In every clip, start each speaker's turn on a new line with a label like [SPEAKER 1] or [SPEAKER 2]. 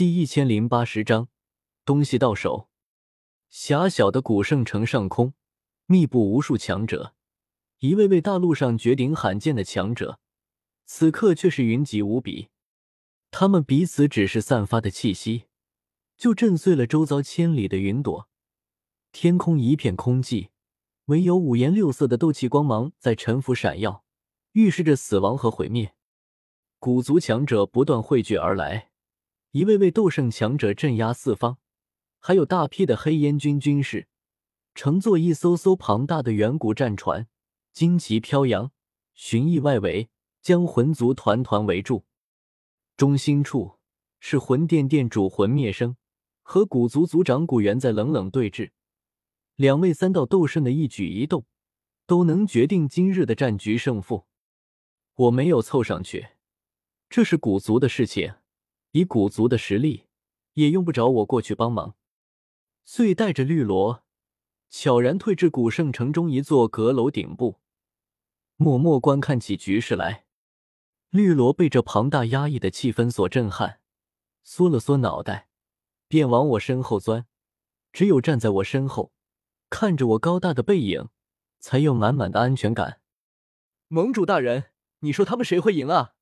[SPEAKER 1] 第一千零八十章，东西到手。狭小的古圣城上空，密布无数强者，一位位大陆上绝顶罕见的强者，此刻却是云集无比。他们彼此只是散发的气息，就震碎了周遭千里的云朵。天空一片空寂，唯有五颜六色的斗气光芒在沉浮闪耀，预示着死亡和毁灭。古族强者不断汇聚而来，一位位斗圣强者镇压四方。还有大批的黑烟军军士，乘坐一艘艘庞大的远古战船，旌旗飘扬，巡弋外围，将魂族团团围住。中心处是魂殿殿主魂灭生和古族族长古元在冷冷对峙。两位三道斗圣的一举一动，都能决定今日的战局胜负。我没有凑上去，这是古族的事情，以古族的实力，也用不着我过去帮忙。遂带着绿萝，悄然退至古圣城中一座阁楼顶部，默默观看起局势来。绿萝被这庞大压抑的气氛所震撼，缩了缩脑袋，便往我身后钻。只有站在我身后，看着我高大的背影，才有满满的安全感。盟主大人，你说他们谁会赢啊？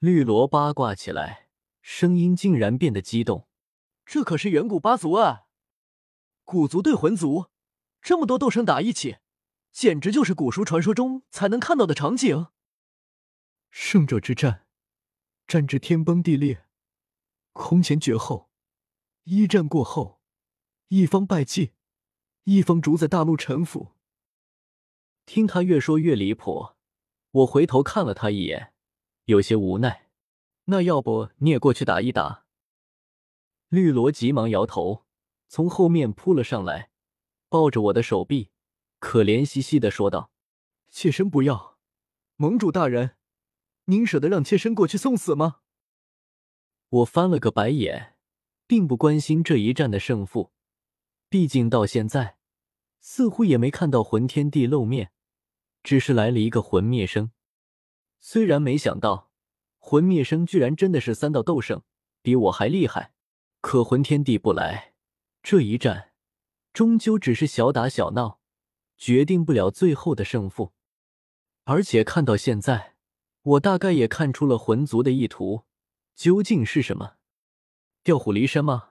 [SPEAKER 1] 绿萝八卦起来，声音竟然变得激动。
[SPEAKER 2] 这可是远古八族啊！古族对魂族，这么多斗圣打一起，简直就是古书传说中才能看到的场景。
[SPEAKER 3] 胜者之战，战至天崩地裂，空前绝后。一战过后，一方败绩，一方主宰大陆臣服。
[SPEAKER 1] 听他越说越离谱，我回头看了他一眼，有些无奈。那要不你也过去打一打？绿萝急忙摇头，从后面扑了上来，抱着我的手臂，可怜兮兮的说道：“
[SPEAKER 3] 妾身不要，盟主大人，您舍得让妾身过去送死吗？”
[SPEAKER 1] 我翻了个白眼，并不关心这一战的胜负，毕竟到现在似乎也没看到魂天帝露面，只是来了一个魂灭生。虽然没想到魂灭生居然真的是三道斗圣，比我还厉害。可魂天帝不来，这一战终究只是小打小闹，决定不了最后的胜负。而且看到现在，我大概也看出了魂族的意图究竟是什么？调虎离山吗？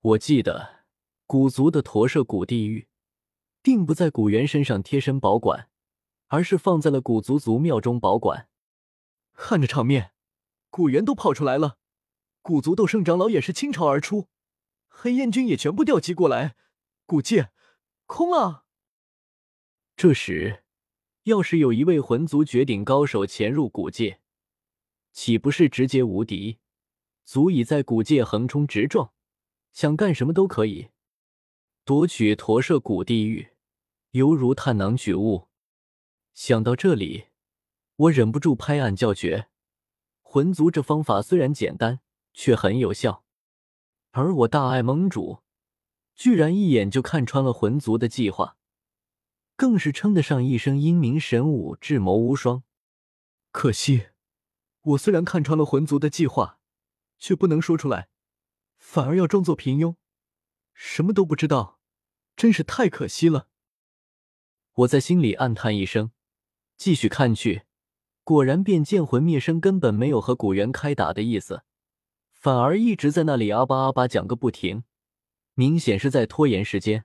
[SPEAKER 1] 我记得古族的驼舍古地狱，并不在古猿身上贴身保管，而是放在了古族族庙中保管。
[SPEAKER 2] 看着场面，古猿都跑出来了。古族斗圣长老也是倾巢而出，黑焰军也全部调集过来，古界空了。
[SPEAKER 1] 这时，要是有一位魂族绝顶高手潜入古界，岂不是直接无敌，足以在古界横冲直撞，想干什么都可以。夺取驼舍古地狱，犹如探囊取物。想到这里，我忍不住拍案叫绝。魂族这方法虽然简单。却很有效，而我大爱盟主居然一眼就看穿了魂族的计划，更是称得上一声英明神武、智谋无双。
[SPEAKER 3] 可惜，我虽然看穿了魂族的计划，却不能说出来，反而要装作平庸，什么都不知道，真是太可惜了。
[SPEAKER 1] 我在心里暗叹一声，继续看去，果然变剑魂灭生根本没有和古猿开打的意思。反而一直在那里阿巴阿巴讲个不停，明显是在拖延时间。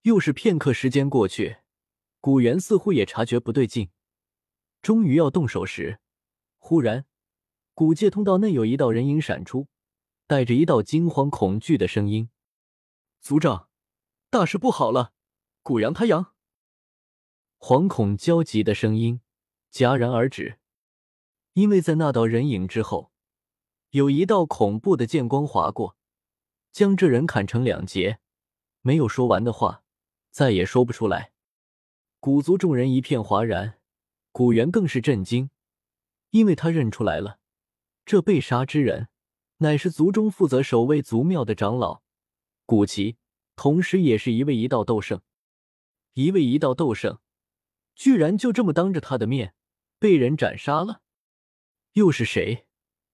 [SPEAKER 1] 又是片刻时间过去，古猿似乎也察觉不对劲，终于要动手时，忽然古界通道内有一道人影闪出，带着一道惊慌恐惧的声音：“
[SPEAKER 2] 族长，大事不好了！古阳他阳！”
[SPEAKER 1] 惶恐焦急的声音戛然而止，因为在那道人影之后。有一道恐怖的剑光划过，将这人砍成两截。没有说完的话，再也说不出来。古族众人一片哗然，古元更是震惊，因为他认出来了，这被杀之人乃是族中负责守卫族庙的长老古奇，同时也是一位一道斗圣。一位一道斗圣，居然就这么当着他的面被人斩杀了，又是谁？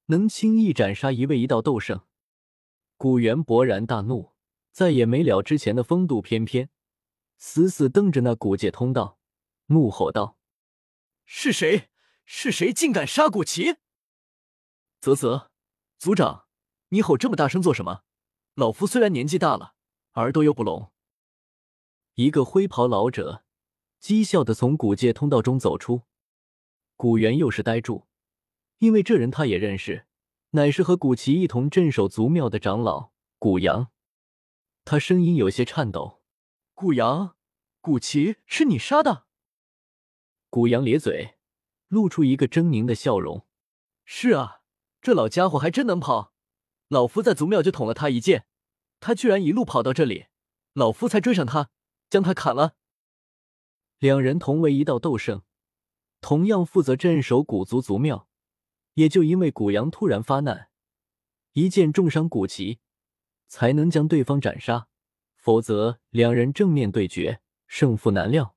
[SPEAKER 1] 能轻易斩杀一位一道斗圣。古元勃然大怒，再也没了之前的风度翩翩，死死瞪着那古界通道，怒吼道：“
[SPEAKER 2] 是谁？是谁竟敢杀古奇？”啧啧，族长，你吼这么大声做什么？老夫虽然年纪大了，耳朵又不聋。
[SPEAKER 1] 一个灰袍老者讥笑的从古界通道中走出，古元又是呆住，因为这人他也认识。乃是和古奇一同镇守族庙的长老古阳，他声音有些颤抖：“
[SPEAKER 2] 古阳，古奇是你杀的？”
[SPEAKER 1] 古阳咧嘴，露出一个狰狞的笑容：“
[SPEAKER 2] 是啊，这老家伙还真能跑，老夫在族庙就捅了他一剑，他居然一路跑到这里，老夫才追上他，将他砍了。”
[SPEAKER 1] 两人同为一道斗圣，同样负责镇守古族族庙。也就因为古阳突然发难，一剑重伤古奇，才能将对方斩杀。否则，两人正面对决，胜负难料。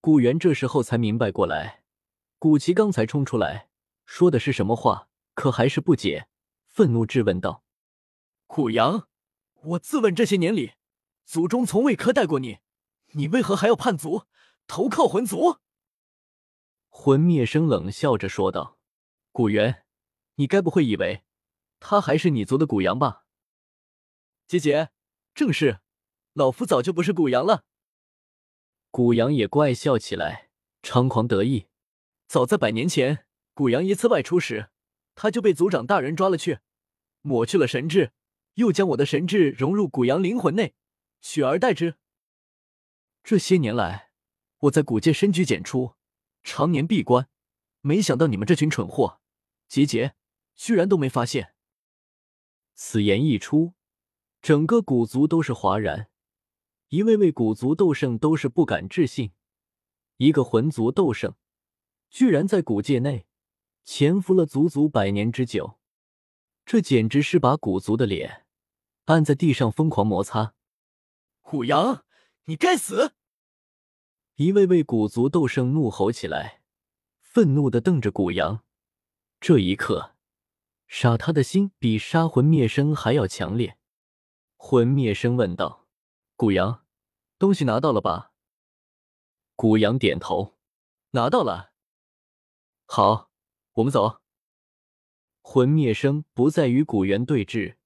[SPEAKER 1] 古元这时候才明白过来，古奇刚才冲出来说的是什么话，可还是不解，愤怒质问道：“
[SPEAKER 2] 古阳，我自问这些年里，族中从未苛待过你，你为何还要叛族，投靠魂族？”
[SPEAKER 1] 魂灭生冷笑着说道。古元，你该不会以为他还是你族的古阳吧？
[SPEAKER 2] 姐姐，正是，老夫早就不是古阳了。
[SPEAKER 1] 古阳也怪笑起来，猖狂得意。
[SPEAKER 2] 早在百年前，古阳一次外出时，他就被族长大人抓了去，抹去了神智，又将我的神智融入古阳灵魂内，取而代之。这些年来，我在古界深居简出，常年闭关，没想到你们这群蠢货！集结，居然都没发现。
[SPEAKER 1] 此言一出，整个古族都是哗然，一位位古族斗圣都是不敢置信：一个魂族斗圣，居然在古界内潜伏了足足百年之久，这简直是把古族的脸按在地上疯狂摩擦。
[SPEAKER 2] 虎阳，你该死！
[SPEAKER 1] 一位位古族斗圣怒吼起来，愤怒的瞪着古阳。这一刻，杀他的心比杀魂灭生还要强烈。魂灭生问道：“古阳，东西拿到了吧？”古阳点头：“
[SPEAKER 2] 拿到了。”
[SPEAKER 1] 好，我们走。魂灭生不再与古元对峙，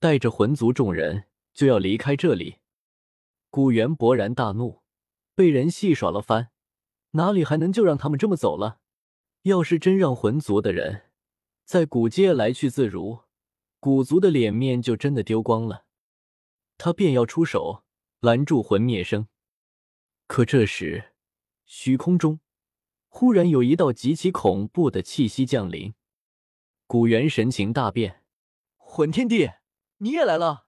[SPEAKER 1] 带着魂族众人就要离开这里。古元勃然大怒，被人戏耍了番，哪里还能就让他们这么走了？要是真让魂族的人在古街来去自如，古族的脸面就真的丢光了。他便要出手拦住魂灭生，可这时虚空中忽然有一道极其恐怖的气息降临。古元神情大变：“
[SPEAKER 2] 魂天帝，你也来了！”